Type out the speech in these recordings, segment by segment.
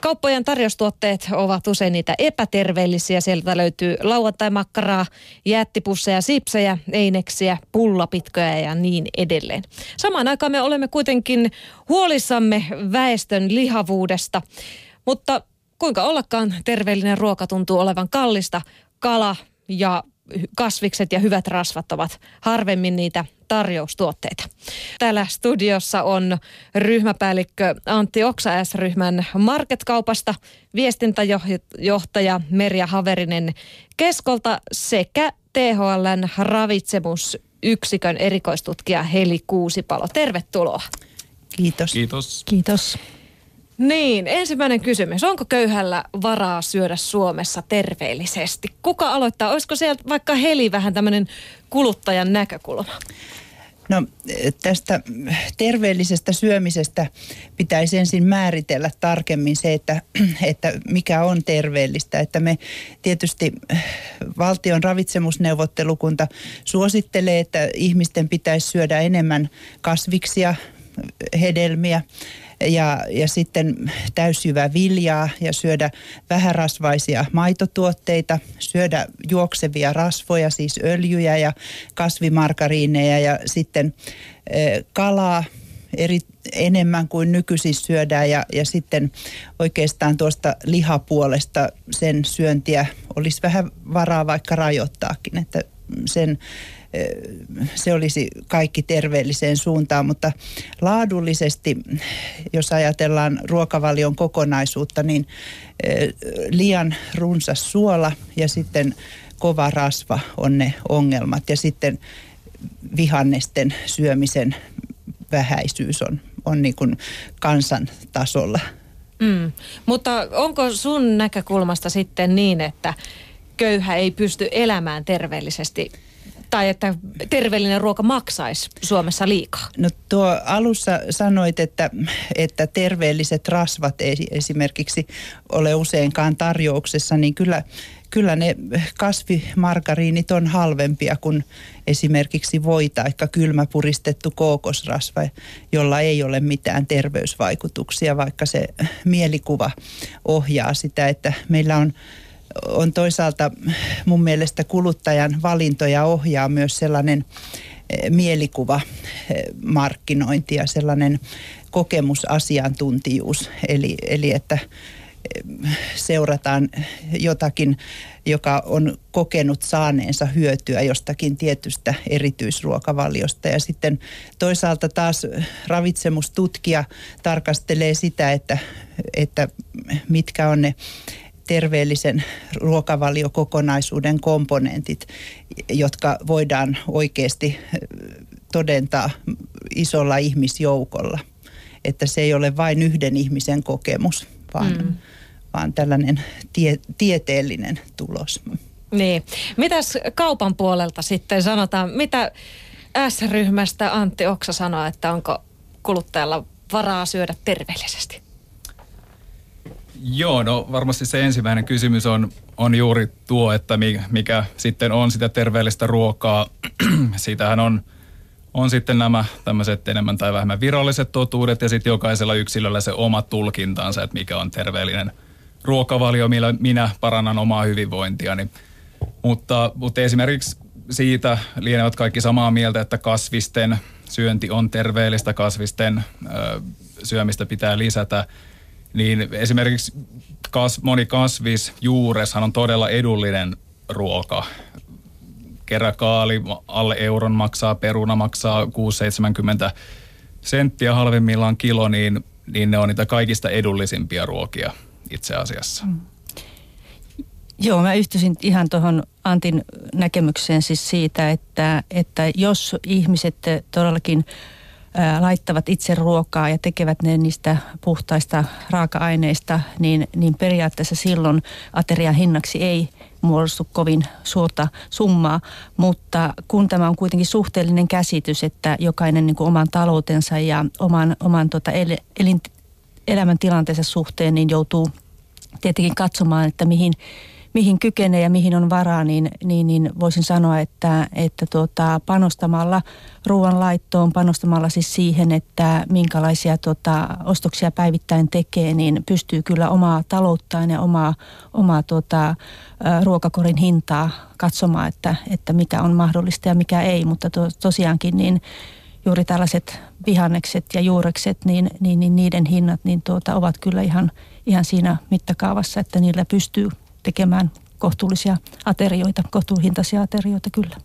kauppojen tarjoustuotteet ovat usein niitä epäterveellisiä. Sieltä löytyy lauantai-makkaraa, jättipusseja, sipsejä, eineksiä, pullapitkoja ja niin edelleen. Samaan aikaan me olemme kuitenkin huolissamme väestön lihavuudesta. Mutta kuinka ollakaan terveellinen ruoka tuntuu olevan kallista. Kala ja kasvikset ja hyvät rasvat ovat harvemmin niitä tarjoustuotteita. Täällä studiossa on ryhmäpäällikkö Antti Oksa S-ryhmän Marketkaupasta, viestintäjohtaja Merja Haverinen Keskolta sekä THLn ravitsemusyksikön erikoistutkija Heli Kuusipalo. Tervetuloa. Kiitos. Kiitos. Kiitos. Niin, ensimmäinen kysymys. Onko köyhällä varaa syödä Suomessa terveellisesti? Kuka aloittaa? Olisiko sieltä vaikka Heli vähän tämmöinen kuluttajan näkökulma? No tästä terveellisestä syömisestä pitäisi ensin määritellä tarkemmin se, että, että mikä on terveellistä. Että me tietysti valtion ravitsemusneuvottelukunta suosittelee, että ihmisten pitäisi syödä enemmän kasviksia, hedelmiä ja, ja sitten täysjyvä viljaa ja syödä vähärasvaisia maitotuotteita, syödä juoksevia rasvoja, siis öljyjä ja kasvimarkariineja ja sitten kalaa eri, enemmän kuin nykyisin syödään ja, ja sitten oikeastaan tuosta lihapuolesta sen syöntiä olisi vähän varaa vaikka rajoittaakin, että sen se olisi kaikki terveelliseen suuntaan, mutta laadullisesti, jos ajatellaan ruokavalion kokonaisuutta, niin liian runsas suola ja sitten kova rasva on ne ongelmat ja sitten vihannesten syömisen vähäisyys on, on niin kuin kansantasolla. Mm. Mutta onko sun näkökulmasta sitten niin, että köyhä ei pysty elämään terveellisesti tai että terveellinen ruoka maksaisi Suomessa liikaa? No tuo alussa sanoit, että, että terveelliset rasvat ei esimerkiksi ole useinkaan tarjouksessa, niin kyllä, kyllä ne kasvimargariinit on halvempia kuin esimerkiksi voi tai kylmäpuristettu kookosrasva, jolla ei ole mitään terveysvaikutuksia, vaikka se mielikuva ohjaa sitä, että meillä on on toisaalta mun mielestä kuluttajan valintoja ohjaa myös sellainen eh, mielikuva eh, ja sellainen kokemusasiantuntijuus. Eli, eli että eh, seurataan jotakin, joka on kokenut saaneensa hyötyä jostakin tietystä erityisruokavaliosta. Ja sitten toisaalta taas ravitsemustutkija tarkastelee sitä, että, että mitkä on ne terveellisen ruokavaliokokonaisuuden komponentit, jotka voidaan oikeasti todentaa isolla ihmisjoukolla. Että se ei ole vain yhden ihmisen kokemus, vaan, mm. vaan tällainen tie, tieteellinen tulos. Niin. Mitäs kaupan puolelta sitten sanotaan? Mitä S-ryhmästä Antti Oksa sanoo, että onko kuluttajalla varaa syödä terveellisesti? Joo, no varmasti se ensimmäinen kysymys on, on juuri tuo, että mikä sitten on sitä terveellistä ruokaa. Siitähän on, on sitten nämä tämmöiset enemmän tai vähemmän viralliset totuudet ja sitten jokaisella yksilöllä se oma tulkintansa, että mikä on terveellinen ruokavalio, millä minä parannan omaa hyvinvointiani. Mutta, mutta esimerkiksi siitä lienevät kaikki samaa mieltä, että kasvisten syönti on terveellistä, kasvisten ö, syömistä pitää lisätä – niin esimerkiksi kas, moni kasvis, juureshan on todella edullinen ruoka. Keräkaali alle euron maksaa, peruna maksaa 6-70 senttiä halvimmillaan kilo, niin, niin ne on niitä kaikista edullisimpia ruokia itse asiassa. Mm. Joo, mä yhtyisin ihan tuohon Antin näkemykseen siis siitä, että, että jos ihmiset todellakin laittavat itse ruokaa ja tekevät ne niistä puhtaista raaka-aineista, niin, niin periaatteessa silloin aterian hinnaksi ei muodostu kovin suurta summaa, mutta kun tämä on kuitenkin suhteellinen käsitys, että jokainen niin kuin oman taloutensa ja oman, oman tota el, elin, elämäntilanteensa suhteen niin joutuu tietenkin katsomaan, että mihin, mihin kykenee ja mihin on varaa, niin, niin, niin voisin sanoa, että, että tuota, panostamalla ruoan laittoon, panostamalla siis siihen, että minkälaisia tuota, ostoksia päivittäin tekee, niin pystyy kyllä omaa talouttaan ja omaa, omaa tuota, ruokakorin hintaa katsomaan, että, että mikä on mahdollista ja mikä ei, mutta to, tosiaankin niin juuri tällaiset vihannekset ja juurekset, niin, niin, niin niiden hinnat niin tuota, ovat kyllä ihan, ihan siinä mittakaavassa, että niillä pystyy tekemään kohtuullisia aterioita, kohtuuhintaisia aterioita kyllä.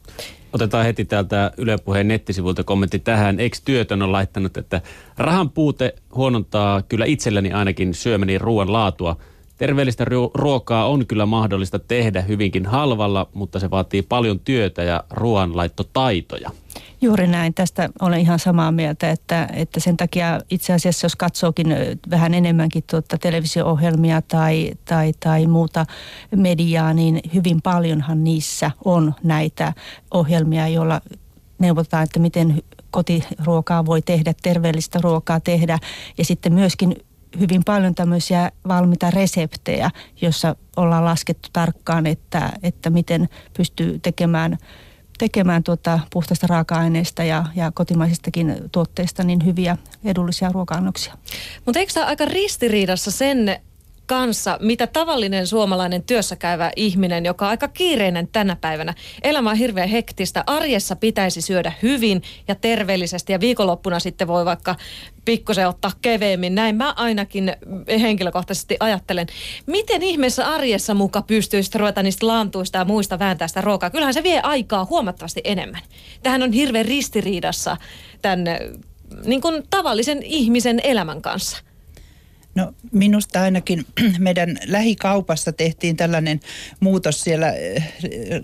Otetaan heti täältä Yle Puheen nettisivulta kommentti tähän. Ex-työtön on laittanut, että rahan puute huonontaa kyllä itselleni ainakin syömäni ruoan laatua. Terveellistä ruokaa on kyllä mahdollista tehdä hyvinkin halvalla, mutta se vaatii paljon työtä ja ruoanlaittotaitoja. Juuri näin. Tästä olen ihan samaa mieltä, että, että sen takia itse asiassa jos katsookin vähän enemmänkin tuota televisio-ohjelmia tai, tai, tai muuta mediaa, niin hyvin paljonhan niissä on näitä ohjelmia, joilla neuvotaan, että miten kotiruokaa voi tehdä, terveellistä ruokaa tehdä ja sitten myöskin hyvin paljon tämmöisiä valmiita reseptejä, jossa ollaan laskettu tarkkaan, että, että miten pystyy tekemään – tekemään tuota puhtaista raaka-aineista ja, ja kotimaisistakin tuotteista niin hyviä edullisia ruoka-annoksia. Mutta eikö tämä aika ristiriidassa sen kanssa, mitä tavallinen suomalainen työssäkäyvä ihminen, joka on aika kiireinen tänä päivänä. Elämä on hirveän hektistä. Arjessa pitäisi syödä hyvin ja terveellisesti ja viikonloppuna sitten voi vaikka pikkusen ottaa keveemmin. Näin mä ainakin henkilökohtaisesti ajattelen. Miten ihmeessä arjessa muka pystyisi ruveta niistä lantuista ja muista vääntää sitä ruokaa? Kyllähän se vie aikaa huomattavasti enemmän. Tähän on hirveän ristiriidassa tämän niin kuin tavallisen ihmisen elämän kanssa. No minusta ainakin meidän lähikaupassa tehtiin tällainen muutos. Siellä eh,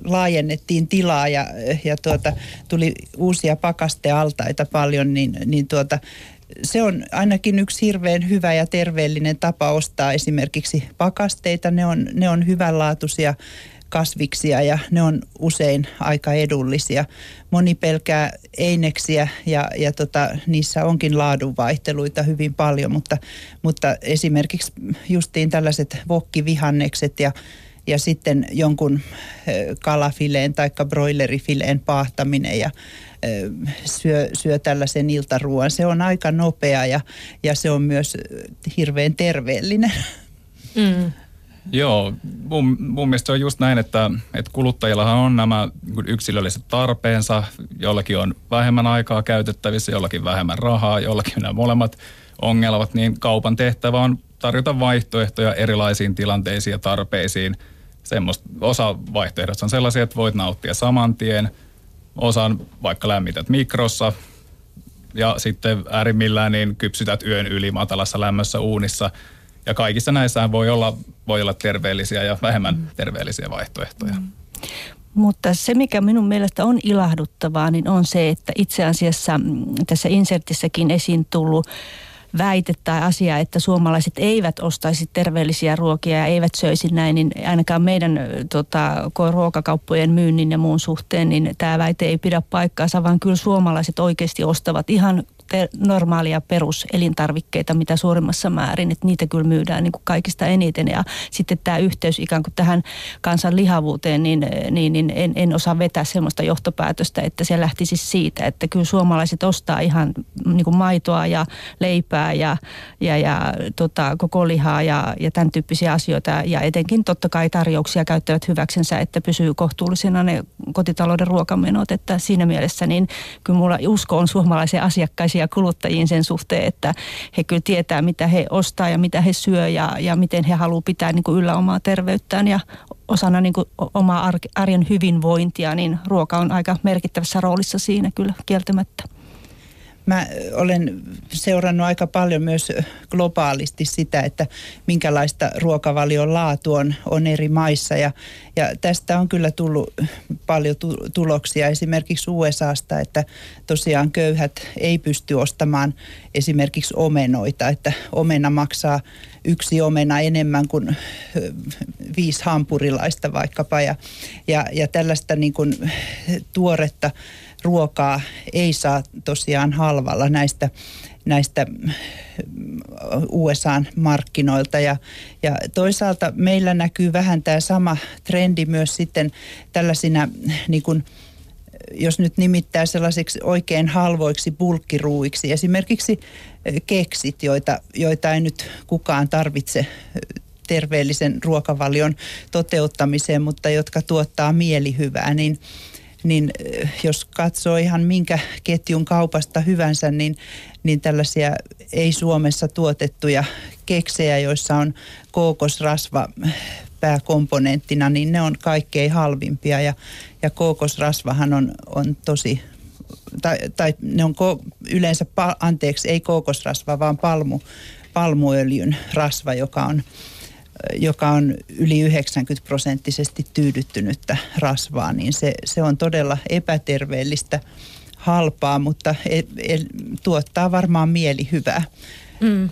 laajennettiin tilaa ja, ja tuota, tuli uusia pakastealtaita paljon, niin, niin tuota, se on ainakin yksi hirveän hyvä ja terveellinen tapa ostaa esimerkiksi pakasteita. Ne on, ne on hyvänlaatuisia kasviksia ja ne on usein aika edullisia. Moni pelkää eineksiä ja, ja tota, niissä onkin laadunvaihteluita hyvin paljon, mutta, mutta esimerkiksi justiin tällaiset vokkivihannekset ja ja sitten jonkun kalafileen tai broilerifileen paahtaminen ja syö, syö tällaisen iltaruoan. Se on aika nopea ja, ja se on myös hirveän terveellinen. Mm. Joo, mun, mun mielestä se on just näin, että, että kuluttajillahan on nämä yksilölliset tarpeensa, jollakin on vähemmän aikaa käytettävissä, jollakin vähemmän rahaa, jollakin nämä molemmat ongelmat, niin kaupan tehtävä on tarjota vaihtoehtoja erilaisiin tilanteisiin ja tarpeisiin. Semmosta, osa vaihtoehdosta on sellaisia, että voit nauttia saman tien, osan vaikka lämmität mikrossa. Ja sitten äärimmillään niin kypsytät yön yli matalassa lämmössä uunissa – ja kaikissa näissä voi olla, voi olla terveellisiä ja vähemmän mm. terveellisiä vaihtoehtoja. Mm. Mutta se, mikä minun mielestä on ilahduttavaa, niin on se, että itse asiassa mm, tässä insertissäkin esiin tullut väite tai asia, että suomalaiset eivät ostaisi terveellisiä ruokia ja eivät söisi näin, niin ainakaan meidän tota, ruokakauppojen myynnin ja muun suhteen, niin tämä väite ei pidä paikkaansa, vaan kyllä suomalaiset oikeasti ostavat ihan normaalia peruselintarvikkeita mitä suurimmassa määrin, että niitä kyllä myydään niin kuin kaikista eniten. Ja sitten tämä yhteys ikään kuin tähän kansan lihavuuteen, niin, niin, niin en, en osaa vetää sellaista johtopäätöstä, että se lähtisi siitä, että kyllä suomalaiset ostaa ihan niin kuin maitoa ja leipää ja, ja, ja tota, koko lihaa ja, ja tämän tyyppisiä asioita. Ja etenkin totta kai tarjouksia käyttävät hyväksensä, että pysyy kohtuullisena ne kotitalouden ruokamenot, että siinä mielessä niin kyllä mulla usko on suomalaisia asiakkaisia ja kuluttajiin sen suhteen, että he kyllä tietää, mitä he ostaa ja mitä he syö ja, ja miten he haluaa pitää niin kuin yllä omaa terveyttään ja osana niin kuin omaa arjen hyvinvointia, niin ruoka on aika merkittävässä roolissa siinä kyllä kieltämättä. Mä olen seurannut aika paljon myös globaalisti sitä, että minkälaista ruokavalion laatu on, on eri maissa. Ja, ja tästä on kyllä tullut paljon tu, tuloksia esimerkiksi USAsta, että tosiaan köyhät ei pysty ostamaan esimerkiksi omenoita, että omena maksaa yksi omena enemmän kuin viisi hampurilaista vaikkapa. Ja, ja, ja tällaista niin kuin tuoretta ruokaa ei saa tosiaan halvalla näistä näistä USAn markkinoilta. Ja, ja toisaalta meillä näkyy vähän tämä sama trendi myös sitten tällaisina niin kuin, jos nyt nimittää sellaisiksi oikein halvoiksi bulkkiruuiksi, esimerkiksi keksit, joita, joita ei nyt kukaan tarvitse terveellisen ruokavalion toteuttamiseen, mutta jotka tuottaa mielihyvää, niin niin jos katsoo ihan minkä ketjun kaupasta hyvänsä, niin, niin tällaisia ei Suomessa tuotettuja keksejä, joissa on kookosrasva pääkomponenttina, niin ne on kaikkein halvimpia. Ja, ja kookosrasvahan on, on tosi tai, tai ne on ko, yleensä, anteeksi, ei kookosrasva, vaan palmu, palmuöljyn rasva, joka on joka on yli 90 prosenttisesti tyydyttynyttä rasvaa, niin se, se on todella epäterveellistä halpaa, mutta el, el, tuottaa varmaan mieli hyvää. Mm.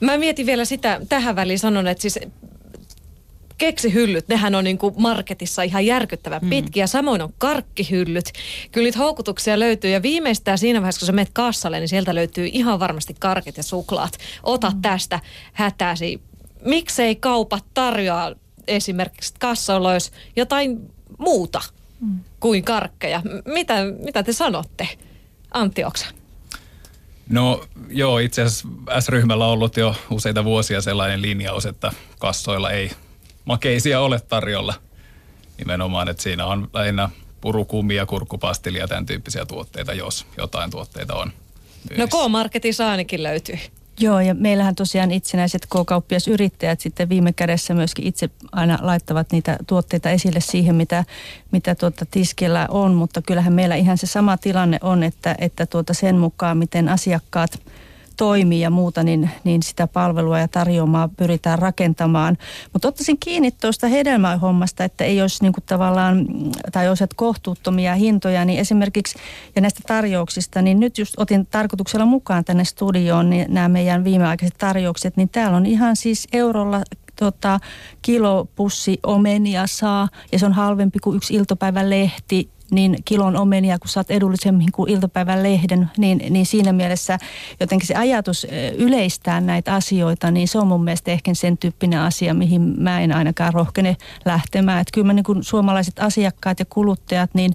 Mä mietin vielä sitä, tähän väliin sanon, että siis keksihyllyt, nehän on niin kuin marketissa ihan järkyttävän mm. pitkiä. Samoin on karkkihyllyt. Kyllä niitä houkutuksia löytyy ja viimeistään siinä vaiheessa, kun sä menet kassalle, niin sieltä löytyy ihan varmasti karkit ja suklaat. Ota mm. tästä hätäsi miksei kaupat tarjoa esimerkiksi kassolois jotain muuta mm. kuin karkkeja. Mitä, mitä te sanotte, Antti Oksa? No joo, itse asiassa S-ryhmällä on ollut jo useita vuosia sellainen linjaus, että kassoilla ei makeisia ole tarjolla. Nimenomaan, että siinä on lähinnä purukumia, kurkkupastilia ja tämän tyyppisiä tuotteita, jos jotain tuotteita on. Myynnissä. No K-Marketissa ainakin löytyy. Joo, ja meillähän tosiaan itsenäiset K-kauppiasyrittäjät sitten viime kädessä myöskin itse aina laittavat niitä tuotteita esille siihen, mitä, mitä tuota tiskillä on, mutta kyllähän meillä ihan se sama tilanne on, että, että tuota sen mukaan, miten asiakkaat – toimii ja muuta, niin, niin sitä palvelua ja tarjoamaa pyritään rakentamaan. Mutta ottaisin kiinni tuosta hedelmähommasta, että ei olisi niin kuin tavallaan, tai olisi kohtuuttomia hintoja, niin esimerkiksi, ja näistä tarjouksista, niin nyt just otin tarkoituksella mukaan tänne studioon niin nämä meidän viimeaikaiset tarjoukset, niin täällä on ihan siis eurolla tota, kilopussi omenia saa ja se on halvempi kuin yksi iltapäivän lehti niin kilon omenia, kun saat edullisemmin kuin iltapäivän lehden, niin, niin siinä mielessä jotenkin se ajatus yleistää näitä asioita, niin se on mun mielestä ehkä sen tyyppinen asia, mihin mä en ainakaan rohkene lähtemään. Että kyllä mä niin kuin suomalaiset asiakkaat ja kuluttajat, niin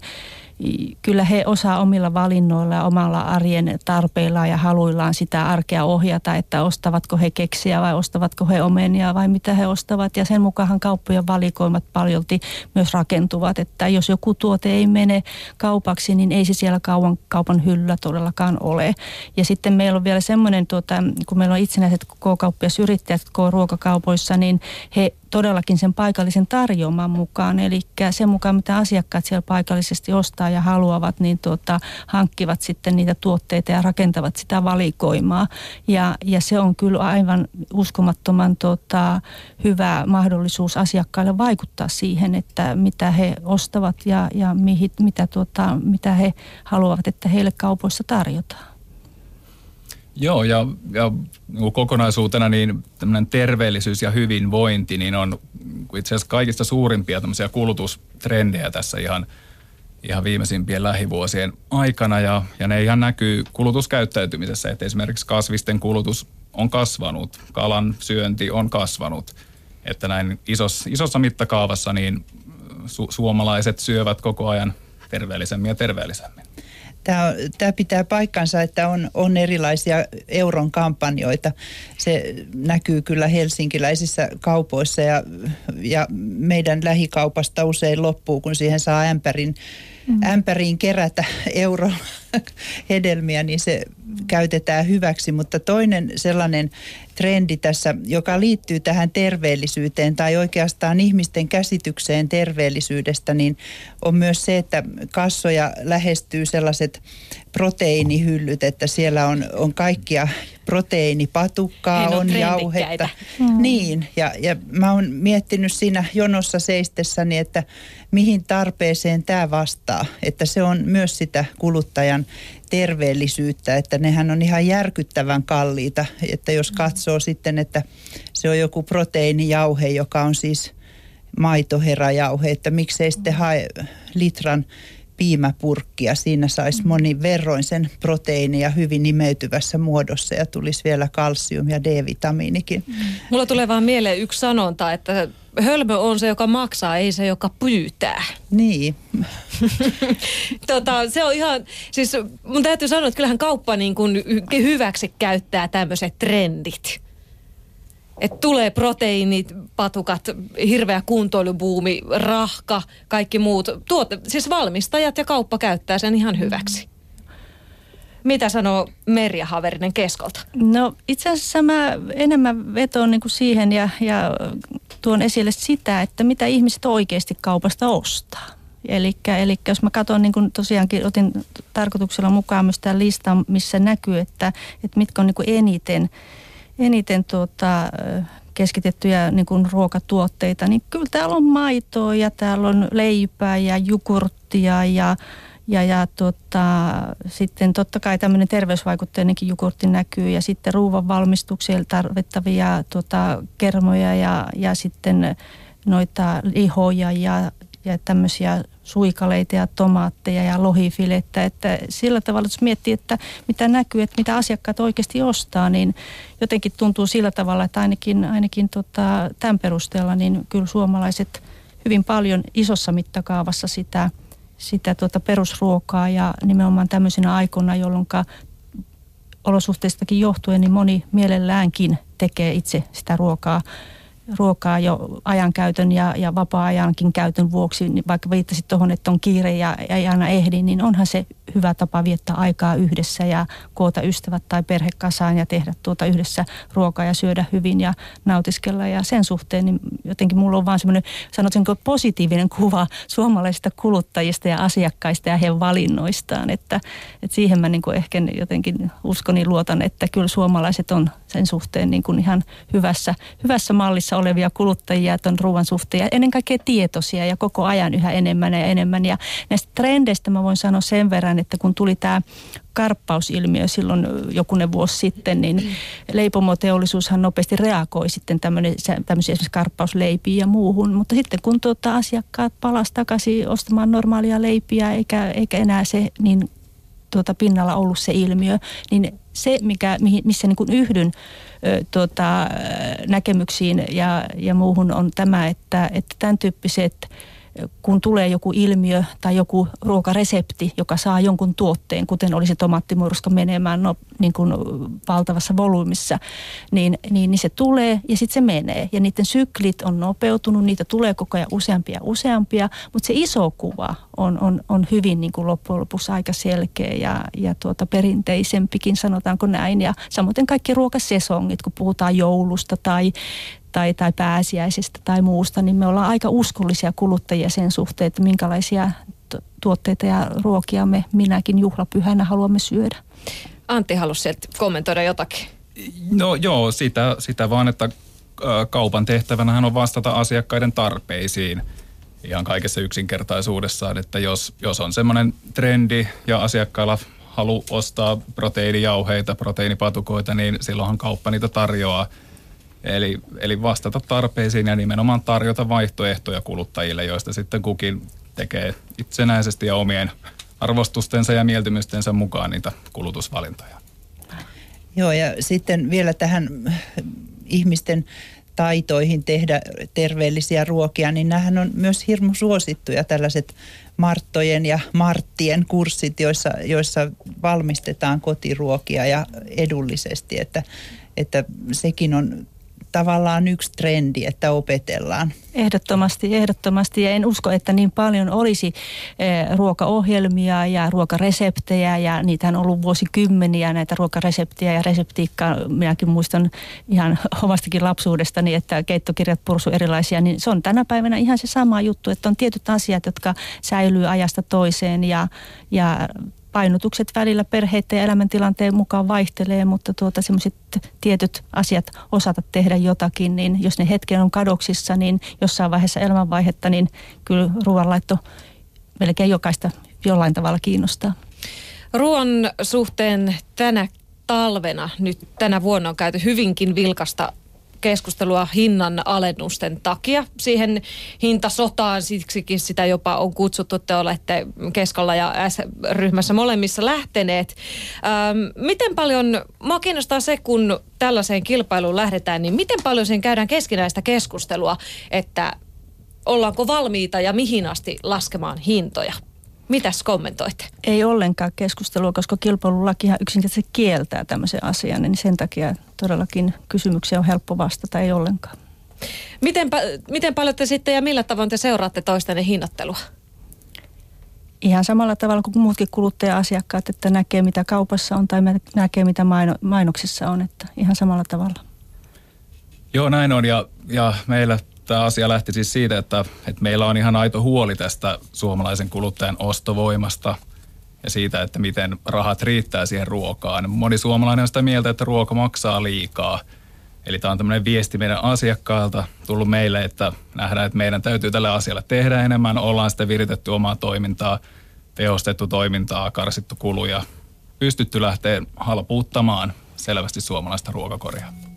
kyllä he osaa omilla valinnoilla ja omalla arjen tarpeillaan ja haluillaan sitä arkea ohjata, että ostavatko he keksiä vai ostavatko he omenia vai mitä he ostavat. Ja sen mukaan kauppojen valikoimat paljolti myös rakentuvat, että jos joku tuote ei mene kaupaksi, niin ei se siellä kauan kaupan hyllyllä todellakaan ole. Ja sitten meillä on vielä semmoinen, tuota, kun meillä on itsenäiset K-kauppiasyrittäjät K-ruokakaupoissa, niin he todellakin sen paikallisen tarjoaman mukaan. Eli sen mukaan, mitä asiakkaat siellä paikallisesti ostaa ja haluavat, niin tuota, hankkivat sitten niitä tuotteita ja rakentavat sitä valikoimaa. Ja, ja se on kyllä aivan uskomattoman tuota, hyvä mahdollisuus asiakkaille vaikuttaa siihen, että mitä he ostavat ja, ja mihin, mitä, tuota, mitä he haluavat, että heille kaupoissa tarjotaan. Joo, ja, ja niin kokonaisuutena niin tämmöinen terveellisyys ja hyvinvointi niin on itse asiassa kaikista suurimpia tämmöisiä kulutustrendejä tässä ihan, ihan viimeisimpien lähivuosien aikana. Ja, ja ne ihan näkyy kulutuskäyttäytymisessä, että esimerkiksi kasvisten kulutus on kasvanut, kalan syönti on kasvanut. Että näin isossa, isossa mittakaavassa niin su, suomalaiset syövät koko ajan terveellisemmin ja terveellisemmin. Tämä, tämä pitää paikkansa, että on, on erilaisia euron kampanjoita. Se näkyy kyllä helsinkiläisissä kaupoissa ja, ja meidän lähikaupasta usein loppuu, kun siihen saa ämpärin, mm. ämpäriin kerätä euron hedelmiä, niin se käytetään hyväksi. Mutta toinen sellainen trendi tässä, joka liittyy tähän terveellisyyteen tai oikeastaan ihmisten käsitykseen terveellisyydestä, niin on myös se, että kassoja lähestyy sellaiset proteiinihyllyt, että siellä on, on kaikkia proteiinipatukkaa, on, on jauhetta. Mm. Niin, ja, ja mä oon miettinyt siinä jonossa seistessäni, että mihin tarpeeseen tämä vastaa. Että se on myös sitä kuluttajan terveellisyyttä, että nehän on ihan järkyttävän kalliita. Että jos katsoo sitten, että se on joku proteiinijauhe, joka on siis maitoherajauhe, että miksei sitten hae litran piimäpurkkia. Siinä saisi monin verroin sen proteiinia hyvin imeytyvässä muodossa ja tulisi vielä kalsium ja D-vitamiinikin. Mulla tulee vaan mieleen yksi sanonta, että hölmö on se, joka maksaa, ei se, joka pyytää. Niin. tota, se on ihan, siis mun täytyy sanoa, että kyllähän kauppa niin kuin hyväksi käyttää tämmöiset trendit. Että tulee proteiinit, patukat, hirveä kuntoilubuumi, rahka, kaikki muut. Tuote, siis valmistajat ja kauppa käyttää sen ihan hyväksi. Mitä sanoo Merja Haverinen Keskolta? No itse asiassa mä enemmän vetoon niin kuin siihen ja, ja tuon esille sitä, että mitä ihmiset oikeasti kaupasta ostaa. Eli jos mä katson, niin tosiaankin otin tarkoituksella mukaan myös tämän listan, missä näkyy, että, että mitkä on niin eniten, eniten tuota, keskitettyjä niin kuin ruokatuotteita, niin kyllä täällä on maitoa ja täällä on leipää ja jogurttia ja ja, ja tota, sitten totta kai tämmöinen terveysvaikutteinenkin jogurtti näkyy ja sitten ruuvan valmistukseen tarvittavia tota, kermoja ja, ja sitten noita lihoja ja, ja tämmöisiä suikaleita ja tomaatteja ja lohifilettä. Että sillä tavalla, jos miettii, että mitä näkyy, että mitä asiakkaat oikeasti ostaa, niin jotenkin tuntuu sillä tavalla, että ainakin, ainakin tota, tämän perusteella niin kyllä suomalaiset hyvin paljon isossa mittakaavassa sitä – sitä tuota perusruokaa ja nimenomaan tämmöisenä aikoina, jolloin olosuhteistakin johtuen, niin moni mielelläänkin tekee itse sitä ruokaa ruokaa jo ajankäytön ja, ja vapaa-ajankin käytön vuoksi, niin vaikka viittasit tuohon, että on kiire ja ei aina ehdi, niin onhan se hyvä tapa viettää aikaa yhdessä ja koota ystävät tai perhe kasaan ja tehdä tuota yhdessä ruokaa ja syödä hyvin ja nautiskella. Ja sen suhteen niin jotenkin mulla on vaan semmoinen, sanoisinko positiivinen kuva suomalaisista kuluttajista ja asiakkaista ja heidän valinnoistaan. Että, että siihen mä niin ehkä jotenkin uskon ja luotan, että kyllä suomalaiset on sen suhteen niin kuin ihan hyvässä, hyvässä mallissa olevia kuluttajia tuon ruoan suhteen ja ennen kaikkea tietoisia ja koko ajan yhä enemmän ja enemmän. Ja näistä trendeistä mä voin sanoa sen verran, että kun tuli tämä karppausilmiö silloin jokunen vuosi sitten, niin leipomoteollisuushan nopeasti reagoi sitten tämmöisiä esimerkiksi karppausleipiä ja muuhun. Mutta sitten kun tuota asiakkaat palasivat takaisin ostamaan normaalia leipiä eikä, eikä enää se niin tuota pinnalla ollut se ilmiö, niin se, mikä, missä niin kuin yhdyn ö, tuota, näkemyksiin ja, ja muuhun on tämä, että, että tämän tyyppiset kun tulee joku ilmiö tai joku ruokaresepti, joka saa jonkun tuotteen, kuten olisi tomaattimurska menemään no, niin kuin valtavassa volyymissa, niin, niin, niin se tulee ja sitten se menee. Ja niiden syklit on nopeutunut, niitä tulee koko ajan useampia ja useampia, mutta se iso kuva on, on, on hyvin niin kuin loppujen lopuksi aika selkeä ja, ja tuota perinteisempikin, sanotaanko näin. Ja samoin kaikki ruokasesongit, kun puhutaan joulusta tai, tai, tai pääsiäisestä tai muusta, niin me ollaan aika uskollisia kuluttajia sen suhteen, että minkälaisia tuotteita ja ruokia me minäkin juhlapyhänä haluamme syödä. Antti halusi kommentoida jotakin. No joo, sitä, sitä vaan, että kaupan tehtävänä on vastata asiakkaiden tarpeisiin ihan kaikessa yksinkertaisuudessaan, että jos, jos on semmoinen trendi ja asiakkailla halu ostaa proteiinijauheita, proteiinipatukoita, niin silloinhan kauppa niitä tarjoaa – Eli, eli vastata tarpeisiin ja nimenomaan tarjota vaihtoehtoja kuluttajille, joista sitten kukin tekee itsenäisesti ja omien arvostustensa ja mieltymystensä mukaan niitä kulutusvalintoja. Joo, ja sitten vielä tähän ihmisten taitoihin tehdä terveellisiä ruokia, niin nämähän on myös hirmu suosittuja tällaiset Marttojen ja Marttien kurssit, joissa, joissa valmistetaan kotiruokia ja edullisesti, että, että sekin on tavallaan yksi trendi, että opetellaan. Ehdottomasti, ehdottomasti. Ja en usko, että niin paljon olisi eh, ruokaohjelmia ja ruokareseptejä ja niitä on ollut vuosikymmeniä näitä ruokareseptiä ja reseptiikkaa. Minäkin muistan ihan omastakin lapsuudestani, että keittokirjat pursu erilaisia, niin se on tänä päivänä ihan se sama juttu, että on tietyt asiat, jotka säilyy ajasta toiseen ja, ja painotukset välillä perheiden ja elämäntilanteen mukaan vaihtelee, mutta tuota semmoiset tietyt asiat osata tehdä jotakin, niin jos ne hetken on kadoksissa, niin jossain vaiheessa elämänvaihetta, niin kyllä ruoanlaitto melkein jokaista jollain tavalla kiinnostaa. Ruoan suhteen tänä talvena, nyt tänä vuonna on käyty hyvinkin vilkasta keskustelua hinnan alennusten takia. Siihen hintasotaan siksikin sitä jopa on kutsuttu, te olette Keskalla ja S-ryhmässä molemmissa lähteneet. Ähm, miten paljon, mua kiinnostaa se, kun tällaiseen kilpailuun lähdetään, niin miten paljon siinä käydään keskinäistä keskustelua, että ollaanko valmiita ja mihin asti laskemaan hintoja? Mitäs kommentoitte? Ei ollenkaan keskustelua, koska kilpailulakihan yksinkertaisesti kieltää tämmöisen asian, niin sen takia todellakin kysymyksiä on helppo vastata, ei ollenkaan. Miten, miten paljon te sitten ja millä tavoin te seuraatte toistenne hinnoittelua? Ihan samalla tavalla kuin muutkin kuluttaja-asiakkaat, että näkee mitä kaupassa on tai näkee mitä maino, mainoksissa on, että ihan samalla tavalla. Joo, näin on ja, ja meillä tämä asia lähti siis siitä, että, että meillä on ihan aito huoli tästä suomalaisen kuluttajan ostovoimasta ja siitä, että miten rahat riittää siihen ruokaan. Moni suomalainen on sitä mieltä, että ruoka maksaa liikaa. Eli tämä on tämmöinen viesti meidän asiakkailta tullut meille, että nähdään, että meidän täytyy tälle asialle tehdä enemmän. Ollaan sitten viritetty omaa toimintaa, tehostettu toimintaa, karsittu kuluja, pystytty lähteä halpuuttamaan selvästi suomalaista ruokakoria.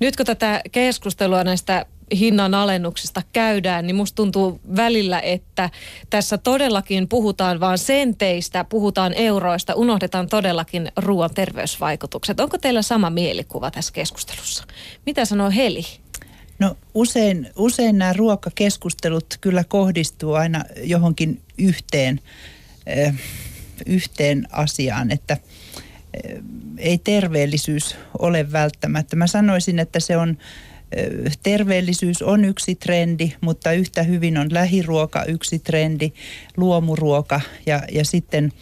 Nyt kun tätä keskustelua näistä hinnan alennuksista käydään, niin musta tuntuu välillä, että tässä todellakin puhutaan vain senteistä, puhutaan euroista, unohdetaan todellakin ruoan terveysvaikutukset. Onko teillä sama mielikuva tässä keskustelussa? Mitä sanoo Heli? No usein, usein nämä ruokakeskustelut kyllä kohdistuu aina johonkin yhteen, äh, yhteen asiaan, että ei terveellisyys ole välttämättä. Mä sanoisin, että se on terveellisyys on yksi trendi, mutta yhtä hyvin on lähiruoka yksi trendi, luomuruoka ja, ja sitten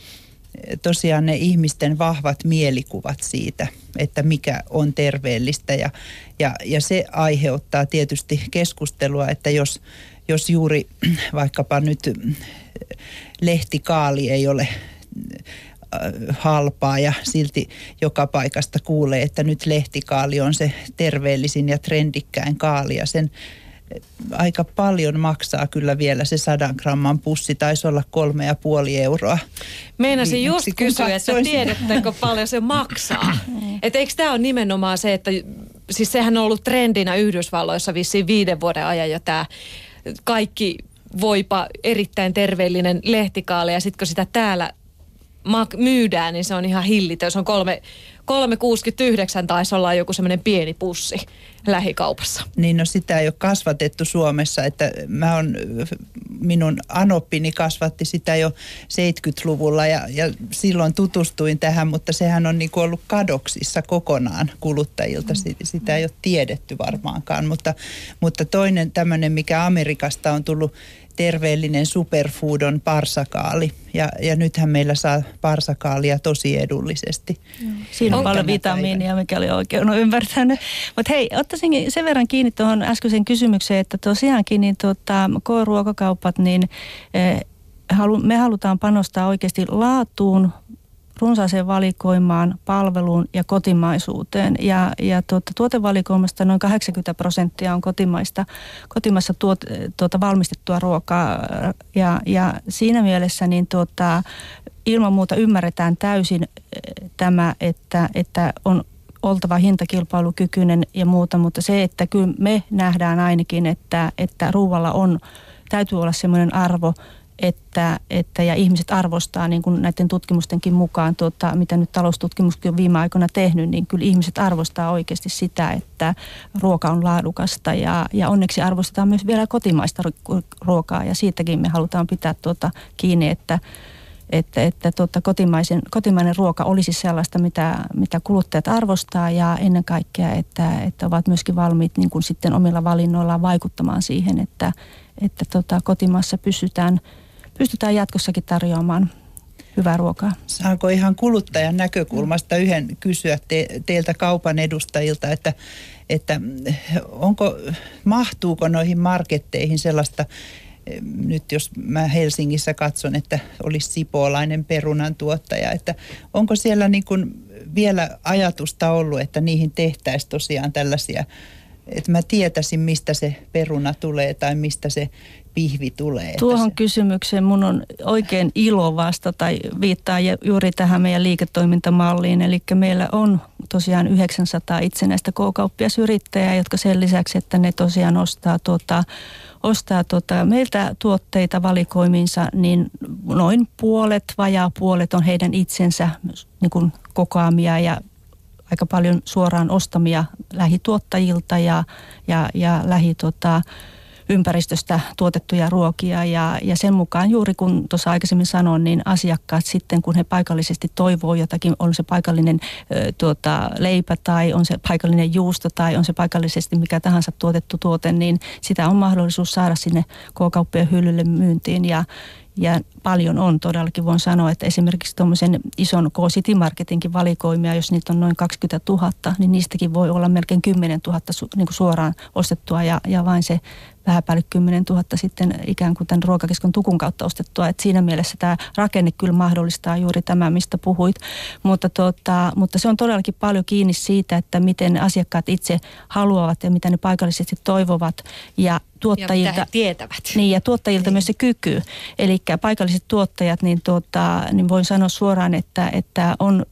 tosiaan ne ihmisten vahvat mielikuvat siitä, että mikä on terveellistä ja, ja, ja se aiheuttaa tietysti keskustelua, että jos, jos juuri vaikkapa nyt lehtikaali ei ole halpaa ja silti joka paikasta kuulee, että nyt lehtikaali on se terveellisin ja trendikkäin kaali ja sen äh, aika paljon maksaa kyllä vielä se sadan gramman pussi, taisi olla kolme ja puoli euroa. Meinasin just kysyä, että tiedättekö paljon se maksaa. että eikö tämä ole nimenomaan se, että siis sehän on ollut trendinä Yhdysvalloissa vissiin viiden vuoden ajan jo tämä kaikki voipa erittäin terveellinen lehtikaali ja sitten kun sitä täällä myydään, niin se on ihan hillitön. Se on kolme, 3,69 taisi olla joku semmoinen pieni pussi lähikaupassa. Niin no sitä ei ole kasvatettu Suomessa, että mä on, minun anoppini kasvatti sitä jo 70-luvulla ja, ja silloin tutustuin tähän, mutta sehän on niin ollut kadoksissa kokonaan kuluttajilta. Sitä ei ole tiedetty varmaankaan, mutta, mutta toinen tämmöinen, mikä Amerikasta on tullut terveellinen superfood on parsakaali. Ja, ja nythän meillä saa parsakaalia tosi edullisesti. Joo. Siinä on, on paljon vitamiinia, mikä oli oikein on ymmärtänyt. Mutta hei, ottaisin sen verran kiinni tuohon äskeiseen kysymykseen, että tosiaankin niin tuota, K-ruokakaupat, niin eh, me halutaan panostaa oikeasti laatuun, runsaaseen valikoimaan, palveluun ja kotimaisuuteen. Ja, ja tuota, tuotevalikoimasta noin 80 prosenttia on kotimaista, kotimaissa tuot, tuota, valmistettua ruokaa. Ja, ja siinä mielessä niin tuota, ilman muuta ymmärretään täysin eh, tämä, että, että on oltava hintakilpailukykyinen ja muuta, mutta se, että kyllä me nähdään ainakin, että, että ruualla on, täytyy olla semmoinen arvo – että, että ja ihmiset arvostaa niin kuin näiden tutkimustenkin mukaan, tuota, mitä nyt taloustutkimuskin on viime aikoina tehnyt, niin kyllä ihmiset arvostaa oikeasti sitä, että ruoka on laadukasta ja, ja onneksi arvostetaan myös vielä kotimaista ruokaa ja siitäkin me halutaan pitää tuota kiinni, että että, että tuota, kotimaisen, kotimainen ruoka olisi sellaista, mitä, mitä kuluttajat arvostaa ja ennen kaikkea, että, että ovat myöskin valmiit niin kuin sitten omilla valinnoillaan vaikuttamaan siihen, että, että tota, kotimaassa pysytään – pystytään jatkossakin tarjoamaan hyvää ruokaa. Saanko ihan kuluttajan näkökulmasta yhden kysyä te, teiltä kaupan edustajilta, että, että onko, mahtuuko noihin marketteihin sellaista, nyt jos mä Helsingissä katson, että olisi sipoolainen perunan tuottaja, että onko siellä niin kuin vielä ajatusta ollut, että niihin tehtäisiin tosiaan tällaisia, että mä tietäisin, mistä se peruna tulee tai mistä se pihvi tulee. Tuohon se... kysymykseen mun on oikein ilo vastata, viittaa juuri tähän meidän liiketoimintamalliin. Eli meillä on tosiaan 900 itsenäistä K-kauppiasyrittäjää, jotka sen lisäksi, että ne tosiaan ostaa tuota, ostaa tuota, meiltä tuotteita valikoimiinsa, niin noin puolet, vajaa puolet on heidän itsensä niin kuin kokoamia ja aika paljon suoraan ostamia lähituottajilta ja, ja, ja lähi tota, ympäristöstä tuotettuja ruokia. Ja, ja sen mukaan juuri kun tuossa aikaisemmin sanoin, niin asiakkaat sitten kun he paikallisesti toivoo jotakin, on se paikallinen ö, tuota, leipä tai on se paikallinen juusto tai on se paikallisesti mikä tahansa tuotettu tuote, niin sitä on mahdollisuus saada sinne K-kauppien hyllylle myyntiin. Ja, ja paljon on todellakin, voin sanoa, että esimerkiksi tuommoisen ison K-City Marketinkin valikoimia, jos niitä on noin 20 000, niin niistäkin voi olla melkein 10 000 su, niin kuin suoraan ostettua ja, ja vain se vähän päälle 10 000 sitten ikään kuin tämän ruokakeskon tukun kautta ostettua. Et siinä mielessä tämä rakenne kyllä mahdollistaa juuri tämä, mistä puhuit. Mutta, tota, mutta se on todellakin paljon kiinni siitä, että miten asiakkaat itse haluavat ja mitä ne paikallisesti toivovat. Ja tuottajilta, ja tietävät. Niin, ja tuottajilta niin. myös se kyky. Eli paikalliset tuottajat, niin, tuota, niin voin sanoa suoraan, että, että on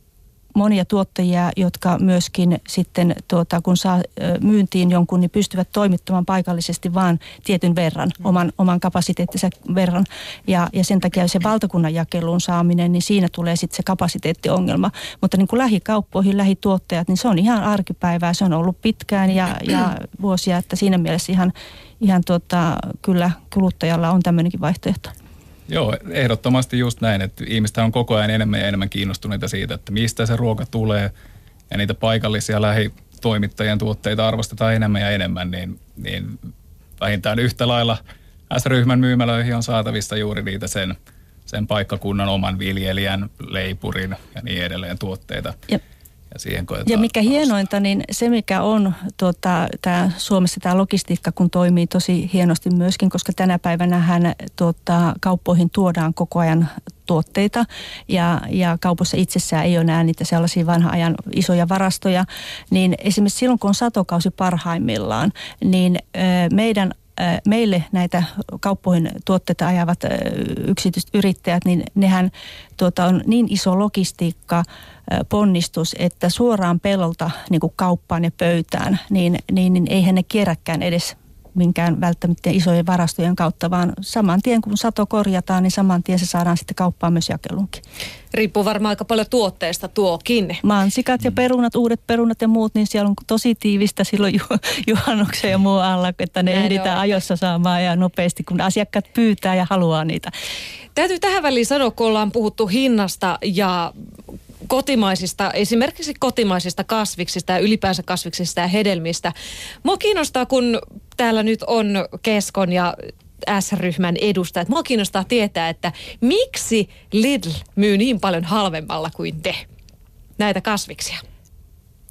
monia tuottajia, jotka myöskin sitten tuota, kun saa myyntiin jonkun, niin pystyvät toimittamaan paikallisesti vain tietyn verran, mm. oman, oman kapasiteettinsa verran. Ja, ja sen takia se valtakunnan jakeluun saaminen, niin siinä tulee sitten se kapasiteettiongelma. Mutta niin kuin lähikauppoihin, lähituottajat, niin se on ihan arkipäivää. Se on ollut pitkään ja, ja vuosia, että siinä mielessä ihan, ihan tuota, kyllä kuluttajalla on tämmöinenkin vaihtoehto. Joo, ehdottomasti just näin, että ihmiset on koko ajan enemmän ja enemmän kiinnostuneita siitä, että mistä se ruoka tulee ja niitä paikallisia lähitoimittajien tuotteita arvostetaan enemmän ja enemmän, niin, niin vähintään yhtä lailla S-ryhmän myymälöihin on saatavista juuri niitä sen, sen paikkakunnan oman viljelijän, leipurin ja niin edelleen tuotteita. Jep ja siihen koetaan. Ja mikä hienointa, niin se mikä on tuota, tää Suomessa tämä logistiikka, kun toimii tosi hienosti myöskin, koska tänä päivänä hän tuota, kauppoihin tuodaan koko ajan tuotteita ja, ja kaupoissa itsessään ei ole enää niitä sellaisia vanha ajan isoja varastoja, niin esimerkiksi silloin kun on satokausi parhaimmillaan, niin meidän meille näitä kauppoihin tuotteita ajavat yksityiset yrittäjät, niin nehän tuota, on niin iso logistiikka, ponnistus, että suoraan pellolta niin kuin kauppaan ja pöytään, niin, niin, niin eihän ne kierräkään edes minkään välttämättä isojen varastojen kautta, vaan saman tien kun sato korjataan, niin saman tien se saadaan sitten kauppaan myös jakelunkin. Riippuu varmaan aika paljon tuotteesta tuokin. Mansikat ja perunat, uudet perunat ja muut, niin siellä on tosi tiivistä silloin ju- juhannuksen ja muu alla, että ne Näin ehditään on. ajoissa saamaan ja nopeasti, kun asiakkaat pyytää ja haluaa niitä. Täytyy tähän väliin sanoa, kun ollaan puhuttu hinnasta ja kotimaisista, esimerkiksi kotimaisista kasviksista ja ylipäänsä kasviksista ja hedelmistä. Mua kiinnostaa, kun täällä nyt on Keskon ja S-ryhmän edustajat. Mua kiinnostaa tietää, että miksi Lidl myy niin paljon halvemmalla kuin te näitä kasviksia?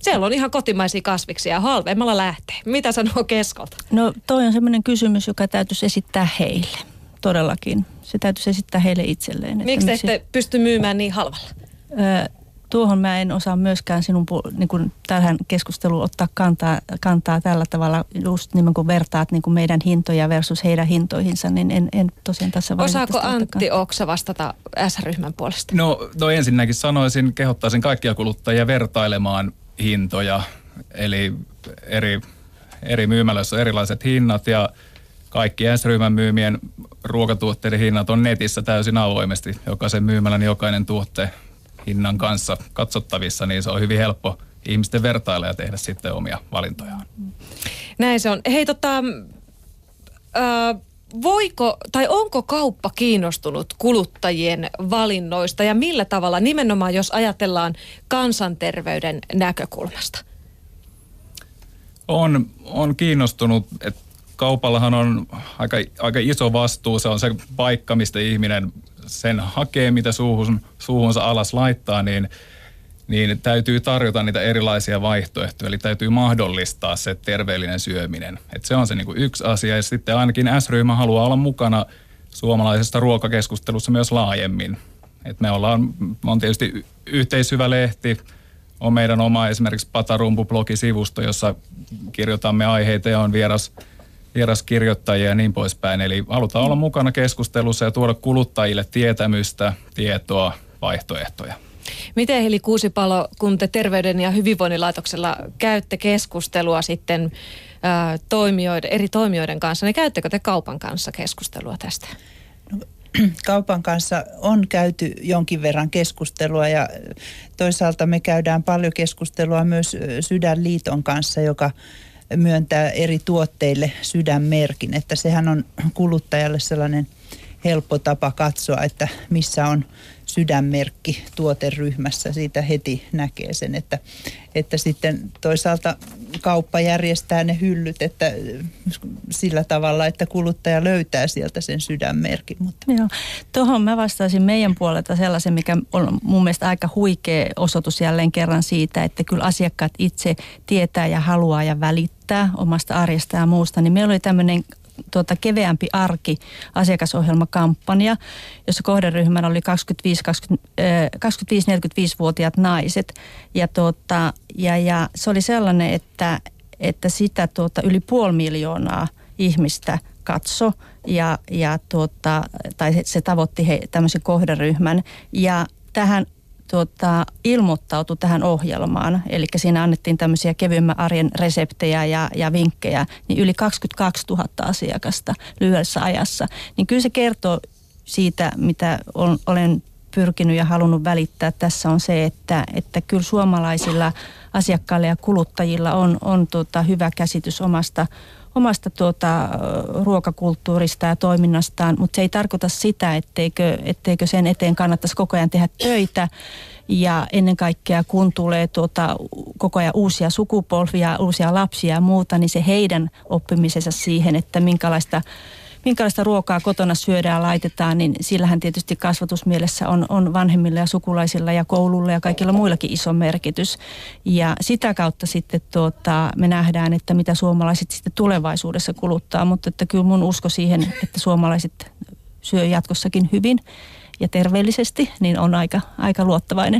Siellä on ihan kotimaisia kasviksia halvemmalla lähtee. Mitä sanoo Keskolta? No toi on semmoinen kysymys, joka täytyisi esittää heille. Todellakin. Se täytyisi esittää heille itselleen. Miksi te ette pysty myymään niin halvalla? Öö, tuohon mä en osaa myöskään sinun niin kuin tähän keskusteluun ottaa kantaa, kantaa tällä tavalla, just niin kuin vertaat niin kuin meidän hintoja versus heidän hintoihinsa, niin en, en tosiaan tässä Osaako Antti Oksa vastata S-ryhmän puolesta? No, no ensinnäkin sanoisin, kehottaisin kaikkia kuluttajia vertailemaan hintoja, eli eri, eri myymälöissä erilaiset hinnat ja kaikki S-ryhmän myymien ruokatuotteiden hinnat on netissä täysin avoimesti. Jokaisen myymälän jokainen tuotte hinnan kanssa katsottavissa, niin se on hyvin helppo ihmisten vertailla ja tehdä sitten omia valintojaan. Näin se on. Hei tota, äh, voiko tai onko kauppa kiinnostunut kuluttajien valinnoista ja millä tavalla nimenomaan, jos ajatellaan kansanterveyden näkökulmasta? On, on kiinnostunut, että kaupallahan on aika, aika iso vastuu. Se on se paikka, mistä ihminen sen hakee, mitä suuhun, suuhunsa alas laittaa, niin, niin täytyy tarjota niitä erilaisia vaihtoehtoja. Eli täytyy mahdollistaa se terveellinen syöminen. Et se on se niin kuin yksi asia. Ja sitten ainakin S-ryhmä haluaa olla mukana suomalaisessa ruokakeskustelussa myös laajemmin. Et me ollaan, on tietysti yhteishyvä lehti, on meidän oma esimerkiksi Patarumpu-blogisivusto, jossa kirjoitamme aiheita ja on vieras vieraskirjoittajia ja niin poispäin. Eli halutaan olla mukana keskustelussa ja tuoda kuluttajille tietämystä, tietoa, vaihtoehtoja. Miten Heli Kuusipalo, kun te Terveyden ja hyvinvoinnin laitoksella käytte keskustelua sitten ää, toimijoiden, eri toimijoiden kanssa, niin käyttekö te kaupan kanssa keskustelua tästä? kaupan kanssa on käyty jonkin verran keskustelua ja toisaalta me käydään paljon keskustelua myös Sydänliiton kanssa, joka myöntää eri tuotteille sydänmerkin, että sehän on kuluttajalle sellainen helppo tapa katsoa, että missä on sydänmerkki tuoteryhmässä. Siitä heti näkee sen, että, että sitten toisaalta kauppa järjestää ne hyllyt että sillä tavalla, että kuluttaja löytää sieltä sen sydänmerkin. Mutta. Joo. Tuohon mä vastaisin meidän puolelta sellaisen, mikä on mun mielestä aika huikea osoitus jälleen kerran siitä, että kyllä asiakkaat itse tietää ja haluaa ja välittää omasta arjesta ja muusta. Niin meillä oli tämmöinen tuota, keveämpi arki asiakasohjelmakampanja, jossa kohderyhmänä oli 25-45-vuotiaat naiset. Ja, tuota, ja, ja se oli sellainen, että, että sitä tuota, yli puoli miljoonaa ihmistä katso ja, ja tuota, tai se tavoitti he, tämmöisen kohderyhmän. Ja tähän tuota, ilmoittautui tähän ohjelmaan, eli siinä annettiin tämmöisiä kevyemmän arjen reseptejä ja, ja vinkkejä, niin yli 22 000 asiakasta lyhyessä ajassa. Niin kyllä se kertoo siitä, mitä on, olen pyrkinyt ja halunnut välittää tässä on se, että, että kyllä suomalaisilla asiakkailla ja kuluttajilla on, on tuota hyvä käsitys omasta omasta tuota, ruokakulttuurista ja toiminnastaan, mutta se ei tarkoita sitä, etteikö, etteikö sen eteen kannattaisi koko ajan tehdä töitä. Ja ennen kaikkea kun tulee tuota, koko ajan uusia sukupolvia, uusia lapsia ja muuta, niin se heidän oppimisensa siihen, että minkälaista minkälaista ruokaa kotona syödään laitetaan, niin sillähän tietysti kasvatusmielessä on, on vanhemmilla ja sukulaisilla ja koululla ja kaikilla muillakin iso merkitys. Ja sitä kautta sitten tuota, me nähdään, että mitä suomalaiset sitten tulevaisuudessa kuluttaa, mutta että kyllä mun usko siihen, että suomalaiset syö jatkossakin hyvin ja terveellisesti, niin on aika, aika luottavainen.